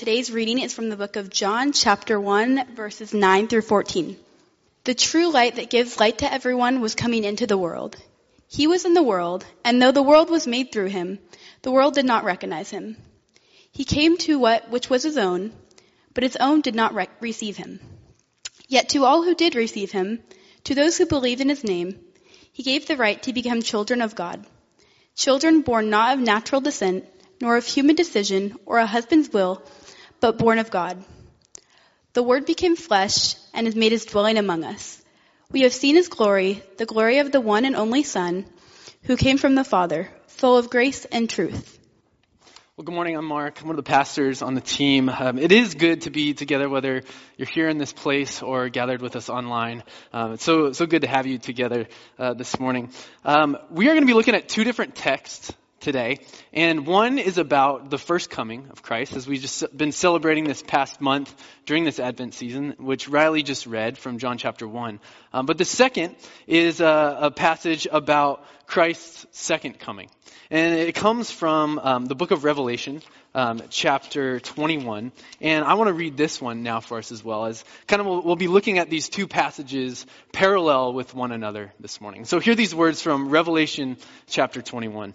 today's reading is from the book of John, chapter 1, verses 9 through 14. The true light that gives light to everyone was coming into the world. He was in the world, and though the world was made through him, the world did not recognize him. He came to what which was his own, but his own did not receive him. Yet to all who did receive him, to those who believed in his name, he gave the right to become children of God. Children born not of natural descent, nor of human decision or a husband's will, but born of God. The Word became flesh and has made his dwelling among us. We have seen his glory, the glory of the one and only Son, who came from the Father, full of grace and truth. Well, good morning. I'm Mark. I'm one of the pastors on the team. Um, it is good to be together, whether you're here in this place or gathered with us online. Um, it's so so good to have you together uh, this morning. Um, we are going to be looking at two different texts today. And one is about the first coming of Christ, as we've just been celebrating this past month during this Advent season, which Riley just read from John chapter 1. Um, but the second is a, a, passage about Christ's second coming. And it comes from um, the book of Revelation, um, chapter 21. And I want to read this one now for us as well, as kind of we'll, we'll be looking at these two passages parallel with one another this morning. So hear these words from Revelation chapter 21.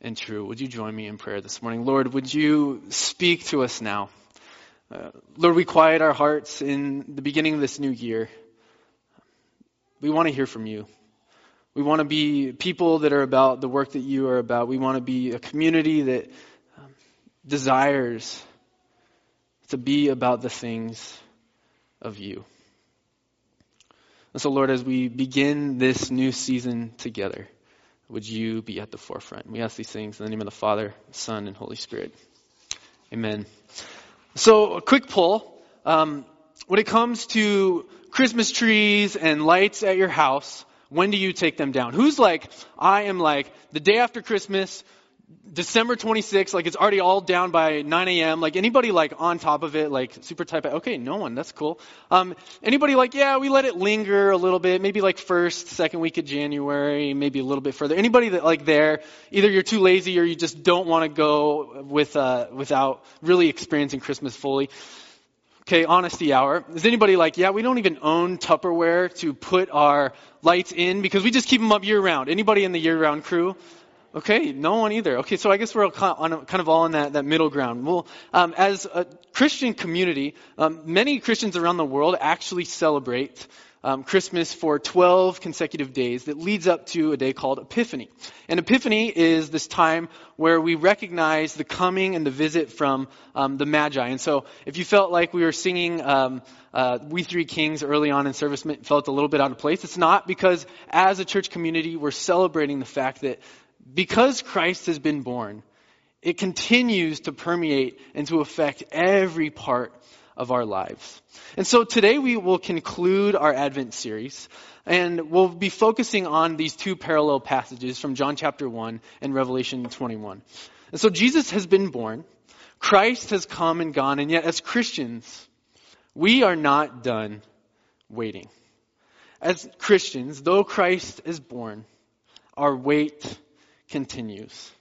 and true. Would you join me in prayer this morning? Lord, would you speak to us now? Uh, Lord, we quiet our hearts in the beginning of this new year. We want to hear from you. We want to be people that are about the work that you are about. We want to be a community that um, desires to be about the things of you. And so, Lord, as we begin this new season together, would you be at the forefront? We ask these things in the name of the Father, Son, and Holy Spirit. Amen. So, a quick poll. Um, when it comes to Christmas trees and lights at your house, when do you take them down? Who's like, I am like, the day after Christmas, December 26th, like it's already all down by 9 a.m. Like anybody like on top of it, like super type? Okay, no one. That's cool. Um, anybody like, yeah, we let it linger a little bit, maybe like first, second week of January, maybe a little bit further. Anybody that like there, either you're too lazy or you just don't want to go with, uh, without really experiencing Christmas fully. Okay, honesty hour. Is anybody like, yeah, we don't even own Tupperware to put our lights in because we just keep them up year round? Anybody in the year round crew? Okay, no one either. Okay, so I guess we're kind of all in that, that middle ground. Well, um, as a Christian community, um, many Christians around the world actually celebrate um, Christmas for 12 consecutive days that leads up to a day called Epiphany. And Epiphany is this time where we recognize the coming and the visit from um, the Magi. And so if you felt like we were singing um, uh, We Three Kings early on in service, felt a little bit out of place, it's not because as a church community, we're celebrating the fact that because Christ has been born, it continues to permeate and to affect every part of our lives. And so today we will conclude our Advent series and we'll be focusing on these two parallel passages from John chapter 1 and Revelation 21. And so Jesus has been born, Christ has come and gone, and yet as Christians, we are not done waiting. As Christians, though Christ is born, our wait continues.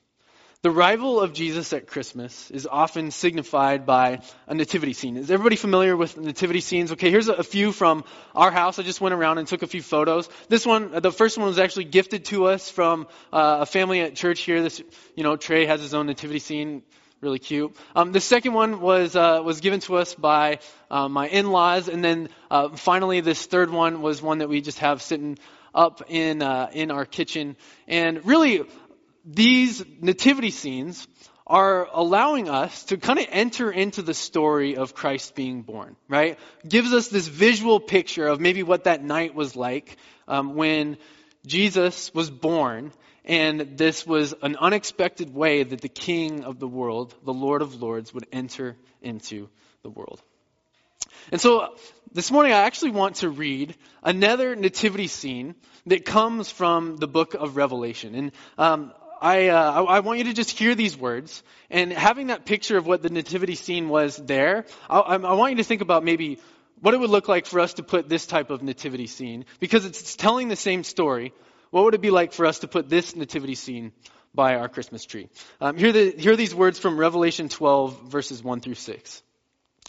The arrival of Jesus at Christmas is often signified by a nativity scene. Is everybody familiar with nativity scenes? Okay, here's a, few from our house. I just went around and took a few photos. This one, the first one was actually gifted to us from uh, a family at church here. This, you know, Trey has his own nativity scene. really cute. Um, the second one was uh, was given to us by uh, my in-laws, and then uh, finally this third one was one that we just have sitting up in uh, in our kitchen. And really, these nativity scenes are allowing us to kind of enter into the story of Christ being born, right? Gives us this visual picture of maybe what that night was like um, when Jesus was born, and this was an unexpected way that the King of the world, the Lord of Lords, would enter into the world. And so this morning I actually want to read another nativity scene that comes from the book of Revelation. And um, I, uh, I, want you to just hear these words. And having that picture of what the nativity scene was there, I, I want you to think about maybe what it would look like for us to put this type of nativity scene. Because it's telling the same story. What would it be like for us to put this nativity scene by our Christmas tree? Um, here, the, here are these words from Revelation 12, verses 1 through 6.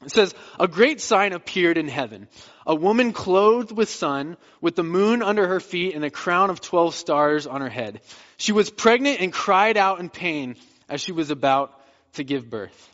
It says, A great sign appeared in heaven. A woman clothed with sun, with the moon under her feet and a crown of twelve stars on her head. She was pregnant and cried out in pain as she was about to give birth.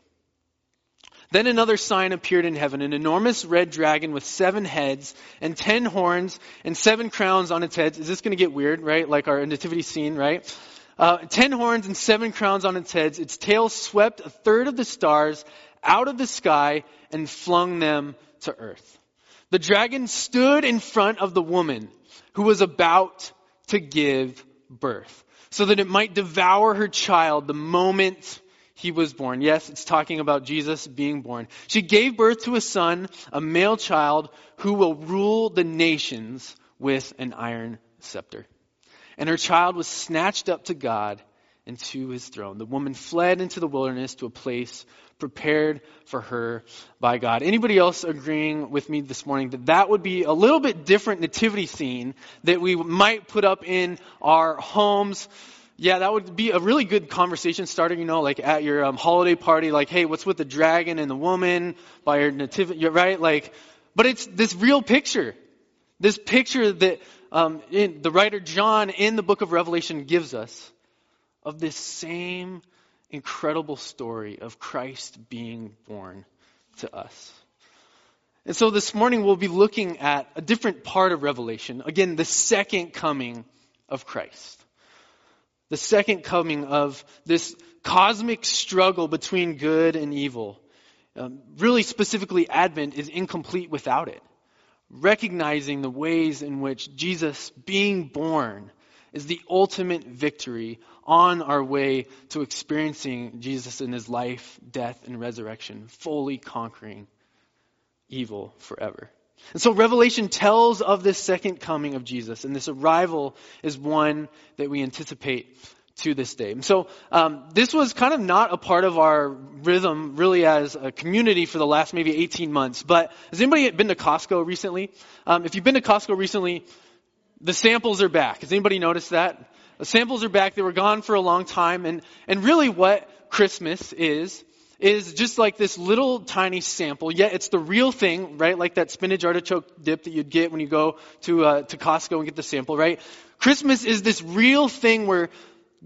Then another sign appeared in heaven, an enormous red dragon with seven heads and ten horns and seven crowns on its heads. Is this going to get weird, right? Like our nativity scene, right? Uh, ten horns and seven crowns on its heads. Its tail swept a third of the stars out of the sky and flung them to earth. The dragon stood in front of the woman who was about to give birth so that it might devour her child the moment he was born. Yes, it's talking about Jesus being born. She gave birth to a son, a male child, who will rule the nations with an iron scepter. And her child was snatched up to God and to his throne. The woman fled into the wilderness to a place prepared for her by God. Anybody else agreeing with me this morning that that would be a little bit different nativity scene that we might put up in our homes? Yeah, that would be a really good conversation starter, you know, like at your um, holiday party, like, hey, what's with the dragon and the woman by your nativity, right? Like, but it's this real picture. This picture that um, in, the writer John in the book of Revelation gives us of this same incredible story of Christ being born to us. And so this morning we'll be looking at a different part of Revelation. Again, the second coming of Christ. The second coming of this cosmic struggle between good and evil. Um, really specifically, Advent is incomplete without it. Recognizing the ways in which Jesus being born is the ultimate victory on our way to experiencing Jesus in his life, death, and resurrection, fully conquering evil forever. And so Revelation tells of this second coming of Jesus, and this arrival is one that we anticipate to this day. And so um, this was kind of not a part of our rhythm really as a community for the last maybe 18 months. But has anybody been to Costco recently? Um, if you've been to Costco recently, the samples are back. Has anybody noticed that? The samples are back. They were gone for a long time. And, and really what Christmas is, is just like this little tiny sample. Yet it's the real thing, right? Like that spinach artichoke dip that you'd get when you go to, uh, to Costco and get the sample, right? Christmas is this real thing where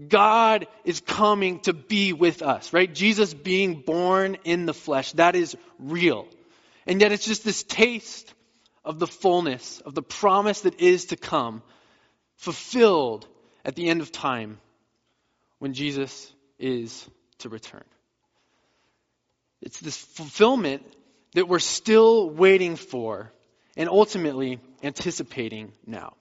God is coming to be with us, right? Jesus being born in the flesh. That is real. And yet it's just this taste of the fullness of the promise that is to come, fulfilled at the end of time when Jesus is to return. It's this fulfillment that we're still waiting for and ultimately anticipating now.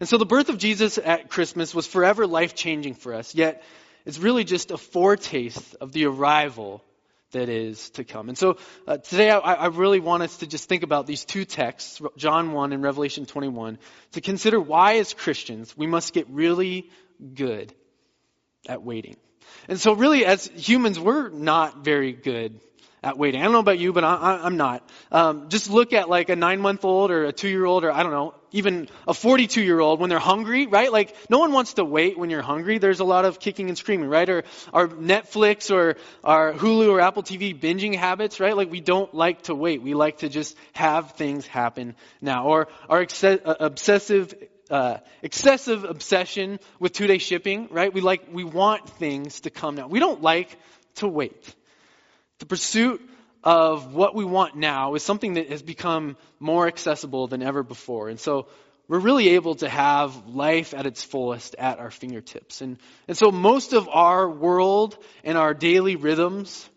And so the birth of Jesus at Christmas was forever life changing for us, yet it's really just a foretaste of the arrival that is to come. And so uh, today I, I, really want us to just think about these two texts, John 1 and Revelation 21, to consider why as Christians we must get really good at waiting. And so really as humans we're not very good at waiting. I don't know about you, but I, am not. Um, just look at like a nine month old or a two year old or I don't know, even a 42 year old when they're hungry, right? Like no one wants to wait when you're hungry. There's a lot of kicking and screaming, right? Or our Netflix or our Hulu or Apple TV binging habits, right? Like we don't like to wait. We like to just have things happen now. Or our ex- uh, obsessive uh, excessive obsession with two day shipping, right? We like, we want things to come now. We don't like to wait. The pursuit of what we want now is something that has become more accessible than ever before. And so we're really able to have life at its fullest at our fingertips. And, and so most of our world and our daily rhythms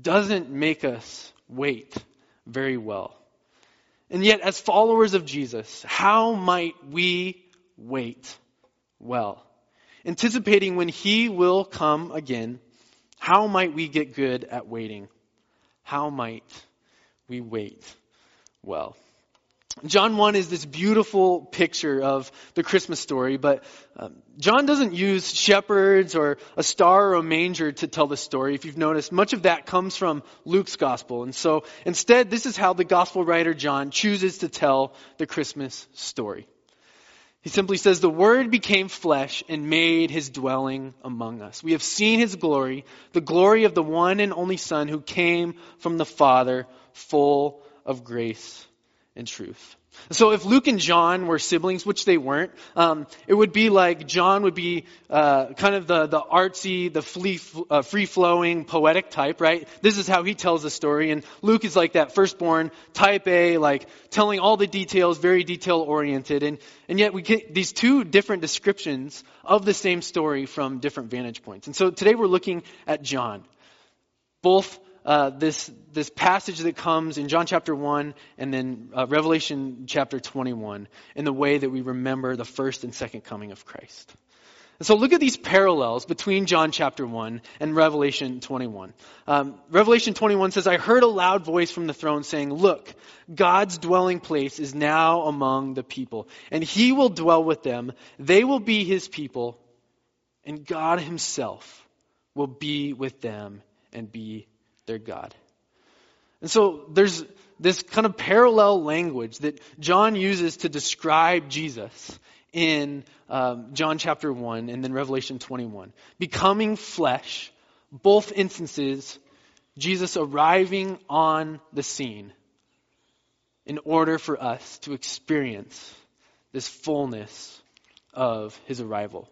doesn't make us wait very well. And yet, as followers of Jesus, how might we wait well? Anticipating when He will come again, how might we get good at waiting? How might we wait well? John 1 is this beautiful picture of the Christmas story, but um, John doesn't use shepherds or a star or a manger to tell the story. If you've noticed, much of that comes from Luke's gospel. And so instead, this is how the gospel writer John chooses to tell the Christmas story. He simply says, The Word became flesh and made his dwelling among us. We have seen his glory, the glory of the one and only Son who came from the Father, full of grace and truth. So if Luke and John were siblings, which they weren't, um, it would be like John would be uh, kind of the, the artsy, the free, uh, free-flowing, poetic type, right? This is how he tells the story. And Luke is like that firstborn, type A, like telling all the details, very detail-oriented. And, and yet we get these two different descriptions of the same story from different vantage points. And so today we're looking at John. Both uh, this, this passage that comes in John chapter 1 and then uh, Revelation chapter 21 in the way that we remember the first and second coming of Christ. And so look at these parallels between John chapter 1 and Revelation 21. Um, Revelation 21 says, I heard a loud voice from the throne saying, Look, God's dwelling place is now among the people, and he will dwell with them. They will be his people, and God himself will be with them and be their God. And so there's this kind of parallel language that John uses to describe Jesus in um, John chapter 1 and then Revelation 21. Becoming flesh, both instances, Jesus arriving on the scene in order for us to experience this fullness of his arrival.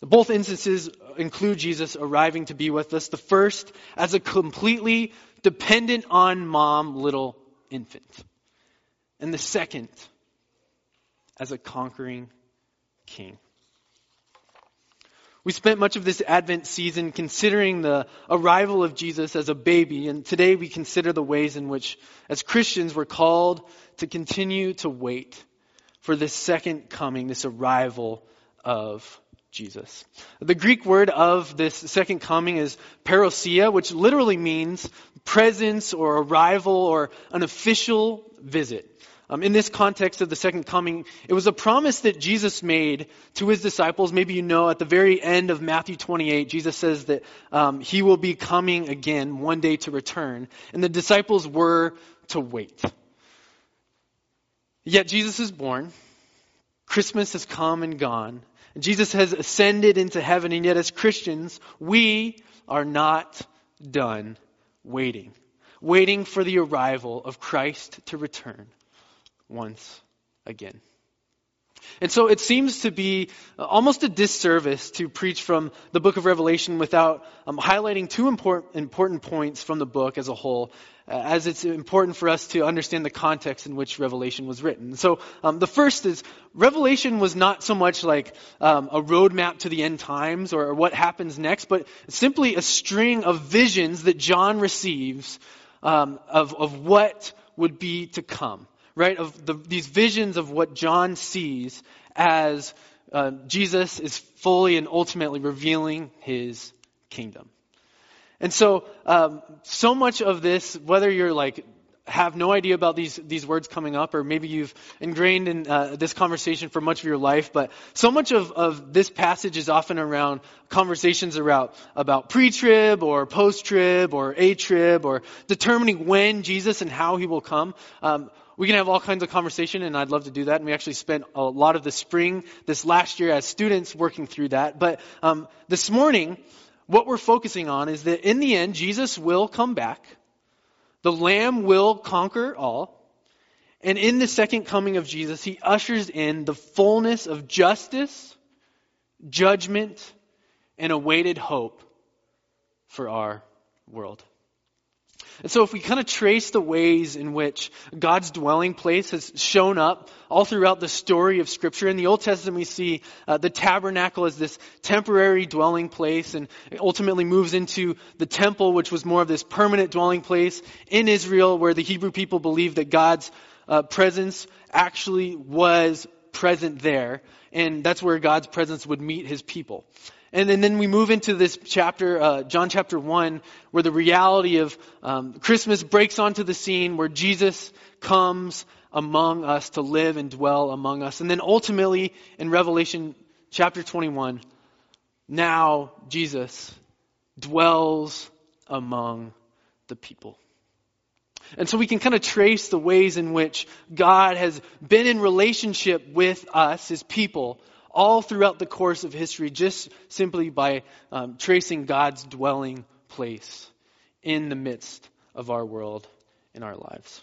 Both instances include Jesus arriving to be with us. The first as a completely dependent on mom little infant. And the second as a conquering king. We spent much of this Advent season considering the arrival of Jesus as a baby, and today we consider the ways in which, as Christians, we're called to continue to wait for this second coming, this arrival of Jesus. The Greek word of this second coming is parousia, which literally means presence or arrival or an official visit. Um, in this context of the second coming, it was a promise that Jesus made to his disciples. Maybe you know at the very end of Matthew 28, Jesus says that um, he will be coming again one day to return. And the disciples were to wait. Yet Jesus is born. Christmas has come and gone. Jesus has ascended into heaven, and yet as Christians, we are not done waiting. Waiting for the arrival of Christ to return once again. And so it seems to be almost a disservice to preach from the book of Revelation without um, highlighting two important, important points from the book as a whole uh, as it's important for us to understand the context in which Revelation was written. So um, the first is Revelation was not so much like um, a roadmap to the end times or, or what happens next, but simply a string of visions that John receives um, of, of what would be to come, right? Of the, these visions of what John sees as uh, Jesus is fully and ultimately revealing his kingdom. And so, um, so much of this, whether you're like have no idea about these these words coming up, or maybe you've ingrained in uh, this conversation for much of your life, but so much of, of this passage is often around conversations about about pre-trib or post-trib or a-trib or determining when Jesus and how he will come. Um, we can have all kinds of conversation, and I'd love to do that. And we actually spent a lot of the spring this last year as students working through that. But um, this morning, what we're focusing on is that in the end, Jesus will come back. The Lamb will conquer all. And in the second coming of Jesus, he ushers in the fullness of justice, judgment, and awaited hope for our world. And so if we kind of trace the ways in which God's dwelling place has shown up all throughout the story of Scripture, in the Old Testament we see uh, the tabernacle as this temporary dwelling place and ultimately moves into the temple, which was more of this permanent dwelling place in Israel where the Hebrew people believed that God's uh, presence actually was present there. And that's where God's presence would meet his people. And then, then we move into this chapter, uh, John chapter 1, where the reality of um, Christmas breaks onto the scene, where Jesus comes among us to live and dwell among us. And then ultimately, in Revelation chapter 21, now Jesus dwells among the people. And so we can kind of trace the ways in which God has been in relationship with us, his people, all throughout the course of history just simply by um, tracing God's dwelling place in the midst of our world in our lives.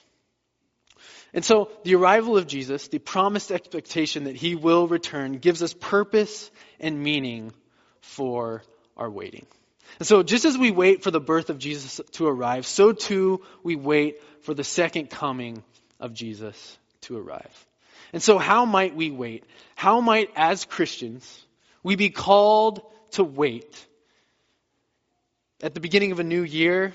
And so the arrival of Jesus, the promised expectation that he will return, gives us purpose and meaning for our waiting. And so just as we wait for the birth of Jesus to arrive, so too we wait for the second coming of Jesus to arrive. And so, how might we wait? How might, as Christians, we be called to wait? At the beginning of a new year,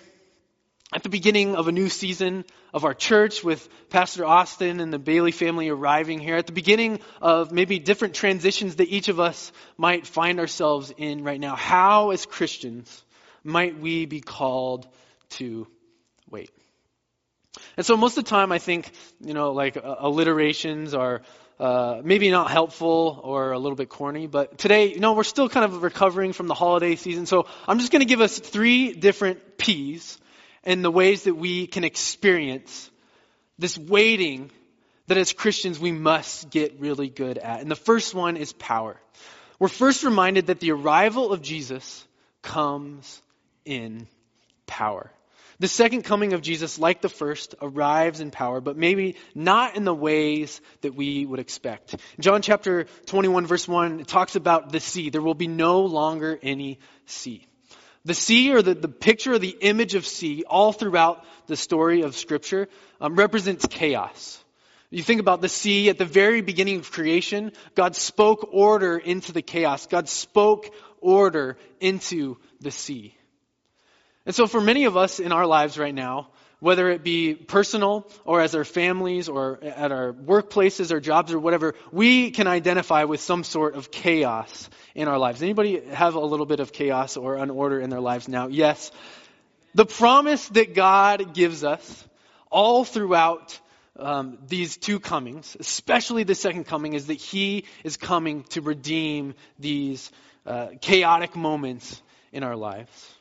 at the beginning of a new season of our church with Pastor Austin and the Bailey family arriving here, at the beginning of maybe different transitions that each of us might find ourselves in right now, how, as Christians, might we be called to wait? And so most of the time, I think, you know, like uh, alliterations are uh, maybe not helpful or a little bit corny, but today, you know, we're still kind of recovering from the holiday season. So I'm just going to give us three different P's and the ways that we can experience this waiting that as Christians we must get really good at. And the first one is power. We're first reminded that the arrival of Jesus comes in power. The second coming of Jesus, like the first, arrives in power, but maybe not in the ways that we would expect. John chapter 21, verse 1, talks about the sea. There will be no longer any sea. The sea, or the, the picture or the image of sea, all throughout the story of Scripture, um, represents chaos. You think about the sea at the very beginning of creation, God spoke order into the chaos. God spoke order into the sea. And so, for many of us in our lives right now, whether it be personal or as our families or at our workplaces or jobs or whatever, we can identify with some sort of chaos in our lives. Anybody have a little bit of chaos or unorder in their lives now? Yes. The promise that God gives us all throughout um, these two comings, especially the second coming, is that He is coming to redeem these uh, chaotic moments in our lives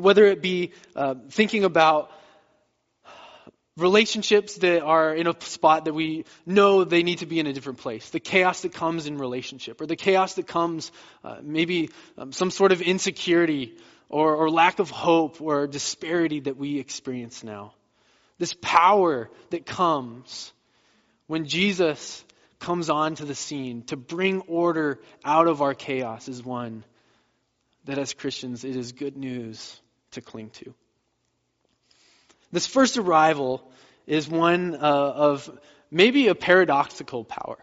whether it be uh, thinking about relationships that are in a spot that we know they need to be in a different place, the chaos that comes in relationship, or the chaos that comes uh, maybe um, some sort of insecurity or, or lack of hope or disparity that we experience now. This power that comes when Jesus comes onto the scene to bring order out of our chaos is one that as Christians it is good news to cling to. This first arrival is one uh, of maybe a paradoxical power.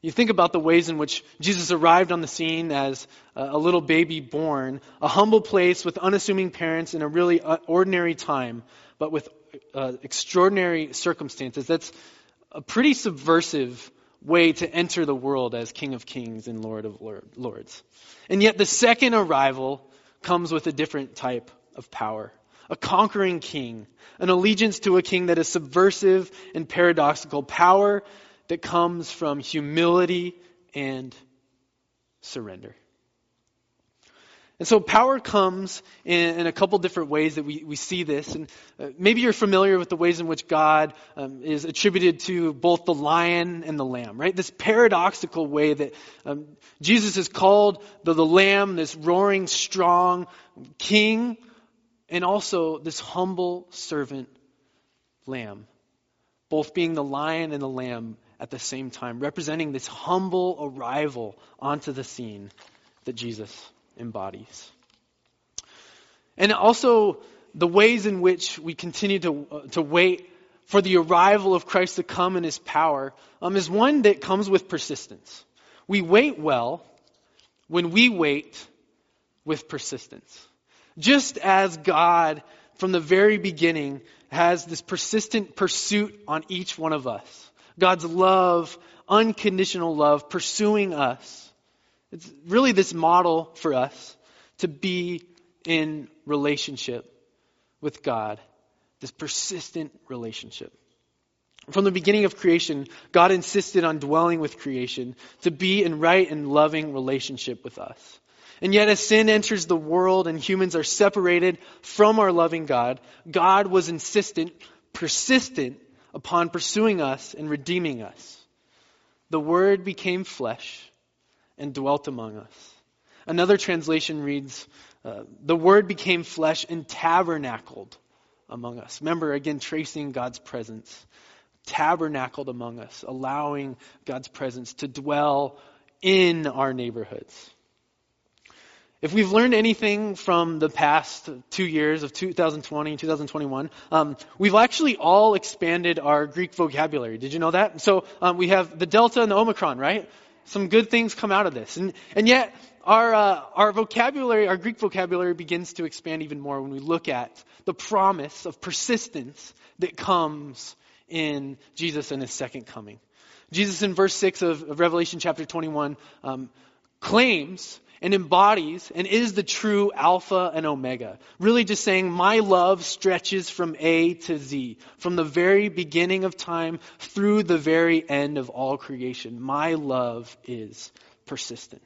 You think about the ways in which Jesus arrived on the scene as a little baby born, a humble place with unassuming parents in a really uh, ordinary time, but with uh, extraordinary circumstances. That's a pretty subversive way to enter the world as King of Kings and Lord of Lords. And yet the second arrival comes with a different type of power, a conquering king, an allegiance to a king that is subversive and paradoxical, power that comes from humility and surrender. And so power comes in, in, a couple different ways that we, we see this. And uh, maybe you're familiar with the ways in which God um, is attributed to both the lion and the lamb, right? This paradoxical way that um, Jesus is called the, the lamb, this roaring, strong king, and also this humble servant lamb, both being the lion and the lamb at the same time, representing this humble arrival onto the scene that Jesus embodies. And also, the ways in which we continue to, uh, to wait for the arrival of Christ to come in his power um, is one that comes with persistence. We wait well when we wait with persistence. Just as God, from the very beginning, has this persistent pursuit on each one of us. God's love, unconditional love, pursuing us. It's really this model for us to be in relationship with God, this persistent relationship. From the beginning of creation, God insisted on dwelling with creation to be in right and loving relationship with us. And yet, as sin enters the world and humans are separated from our loving God, God was insistent, persistent upon pursuing us and redeeming us. The Word became flesh and dwelt among us. Another translation reads, uh, The Word became flesh and tabernacled among us. Remember, again, tracing God's presence. Tabernacled among us, allowing God's presence to dwell in our neighborhoods. If we've learned anything from the past two years of 2020 and 2021, um, we've actually all expanded our Greek vocabulary. Did you know that? So um, we have the Delta and the Omicron, right? Some good things come out of this. And, and yet, our, uh, our vocabulary, our Greek vocabulary begins to expand even more when we look at the promise of persistence that comes in Jesus and his second coming. Jesus in verse 6 of, of Revelation chapter 21 um, claims and embodies and is the true Alpha and Omega. Really just saying, my love stretches from A to Z, from the very beginning of time through the very end of all creation. My love is persistent.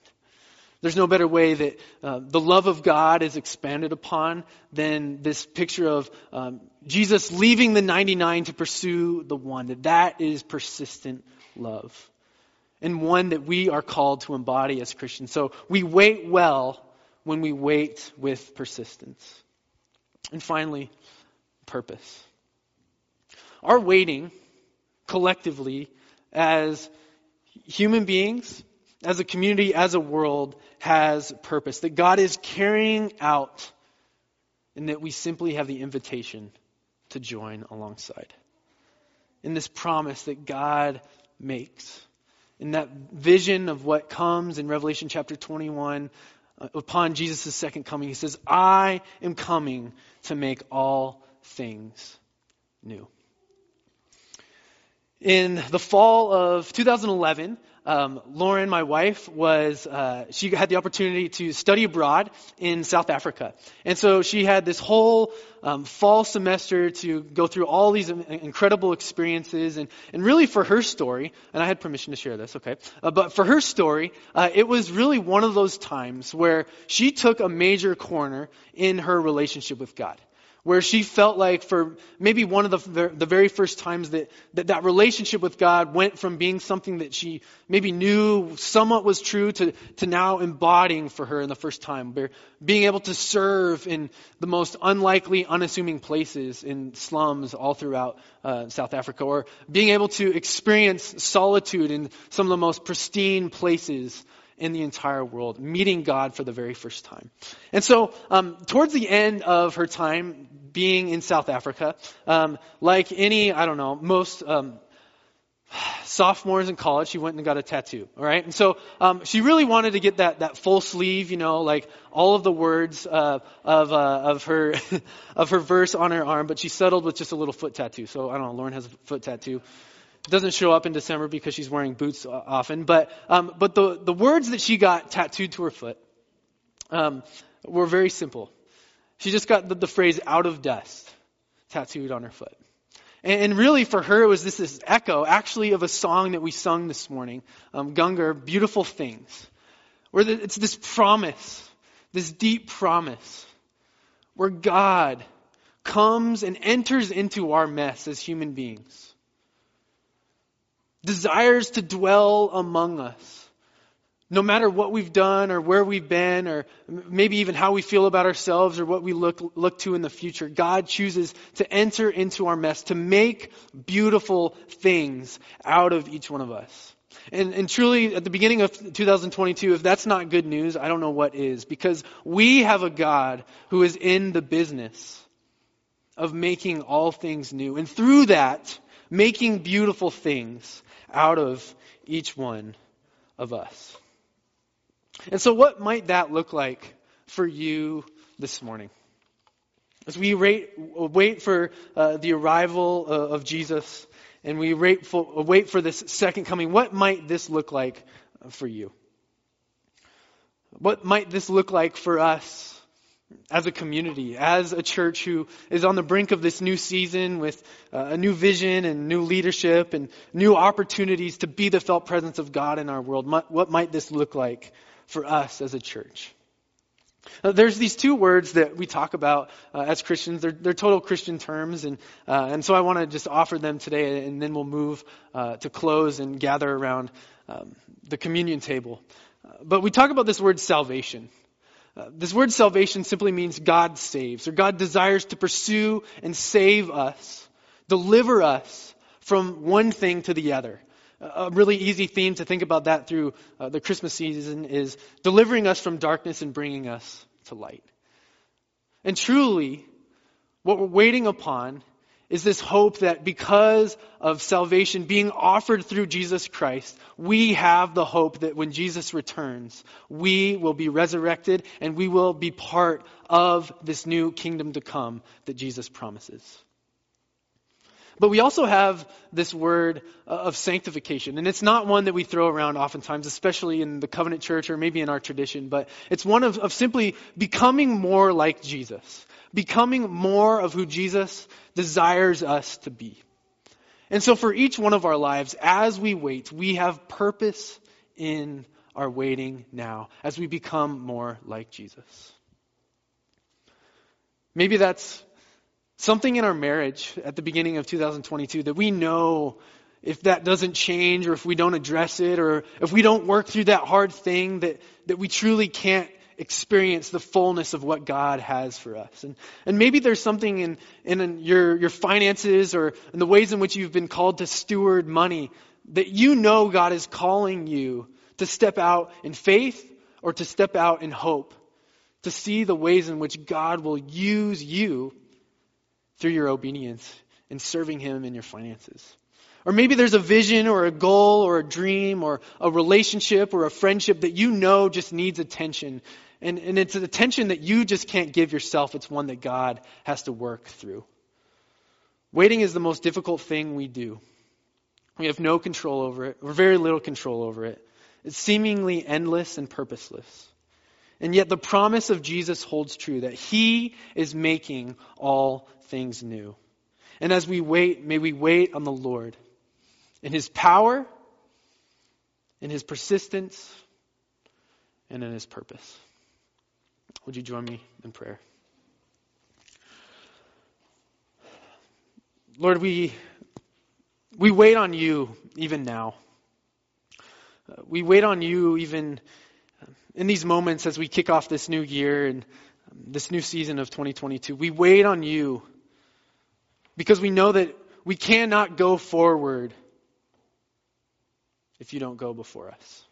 There's no better way that uh, the love of God is expanded upon than this picture of um, Jesus leaving the 99 to pursue the one. That that is persistent love and one that we are called to embody as Christians. So we wait well when we wait with persistence. And finally, purpose. Our waiting collectively as human beings, as a community, as a world, has purpose. That God is carrying out, and that we simply have the invitation to join alongside. In this promise that God makes in that vision of what comes in Revelation chapter 21 uh, upon Jesus' second coming, he says, I am coming to make all things new. In the fall of 2011, um, Lauren, my wife, was uh, she had the opportunity to study abroad in South Africa, and so she had this whole um, fall semester to go through all these incredible experiences, and and really for her story, and I had permission to share this, okay, uh, but for her story, uh, it was really one of those times where she took a major corner in her relationship with God where she felt like for maybe one of the, the very first times that, that that relationship with God went from being something that she maybe knew somewhat was true to, to now embodying for her in the first time. Being able to serve in the most unlikely, unassuming places in slums all throughout uh, South Africa, or being able to experience solitude in some of the most pristine places in the entire world, meeting God for the very first time. And so, um, towards the end of her time being in South Africa, um, like any, I don't know, most um, sophomores in college, she went and got a tattoo. All right, and so um, she really wanted to get that that full sleeve, you know, like all of the words uh, of uh, of her of her verse on her arm, but she settled with just a little foot tattoo. So I don't know. Lauren has a foot tattoo doesn't show up in December because she's wearing boots often. But um, but the the words that she got tattooed to her foot um, were very simple. She just got the, the, phrase "out of dust" tattooed on her foot. And, and, really, for her, it was this, this echo, actually, of a song that we sung this morning, um, "Beautiful Things," where the, it's this promise, this deep promise, where God comes and enters into our mess as human beings desires to dwell among us. No matter what we've done or where we've been or maybe even how we feel about ourselves or what we look, look to in the future, God chooses to enter into our mess, to make beautiful things out of each one of us. And, and truly, at the beginning of 2022, if that's not good news, I don't know what is. Because we have a God who is in the business of making all things new. And through that, making beautiful things out of each one of us. And so, what might that look like for you this morning? As we wait, for uh, the arrival uh, of Jesus and we wait for, wait for this second coming, what might this look like for you? What might this look like for us as a community, as a church who is on the brink of this new season with uh, a new vision and new leadership and new opportunities to be the felt presence of God in our world? What might this look like for us as a church? Uh, there's these two words that we talk about uh, as Christians. They're, they're, total Christian terms, and uh, and so I want to just offer them today, and then we'll move uh, to close and gather around um, the communion table. But we talk about this word salvation. Uh, this word salvation simply means God saves, or God desires to pursue and save us, deliver us from one thing to the other a really easy theme to think about that through uh, the Christmas season is delivering us from darkness and bringing us to light. And truly, what we're waiting upon is this hope that because of salvation being offered through Jesus Christ, we have the hope that when Jesus returns, we will be resurrected and we will be part of this new kingdom to come that Jesus promises. But we also have this word uh, of sanctification. And it's not one that we throw around oftentimes, especially in the covenant church or maybe in our tradition, but it's one of, of simply becoming more like Jesus, becoming more of who Jesus desires us to be. And so for each one of our lives, as we wait, we have purpose in our waiting now as we become more like Jesus. Maybe that's something in our marriage at the beginning of 2022 that we know if that doesn't change or if we don't address it or if we don't work through that hard thing that, that we truly can't experience the fullness of what God has for us. And, and maybe there's something in, in your, your finances or in the ways in which you've been called to steward money that you know God is calling you to step out in faith or to step out in hope, to see the ways in which God will use you through your obedience in serving Him in your finances. Or maybe there's a vision or a goal or a dream or a relationship or a friendship that you know just needs attention. And, and it's an attention that you just can't give yourself. It's one that God has to work through. Waiting is the most difficult thing we do. We have no control over it, or very little control over it. It's seemingly endless and purposeless. And yet the promise of Jesus holds true that He is making all things new. And as we wait, may we wait on the Lord in His power, in His persistence, and in His purpose. Would you join me in prayer? Lord, we, we wait on you even now. Uh, we wait on you even in these moments as we kick off this new year and this new season of 2022. We wait on you because we know that we cannot go forward if you don't go before us.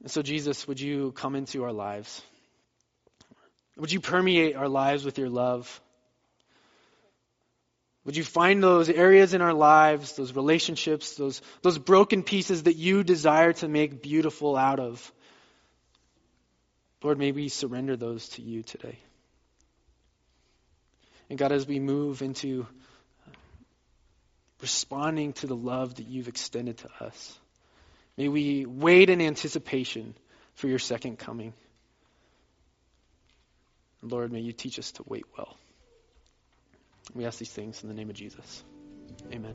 And so, Jesus, would you come into our lives? Would you permeate our lives with your love? Would you find those areas in our lives, those relationships, those, those broken pieces that you desire to make beautiful out of? Lord, may we surrender those to you today. And God, as we move into responding to the love that you've extended to us, may we wait in anticipation for your second coming. Lord, may you teach us to wait well. We ask these things in the name of Jesus. Amen.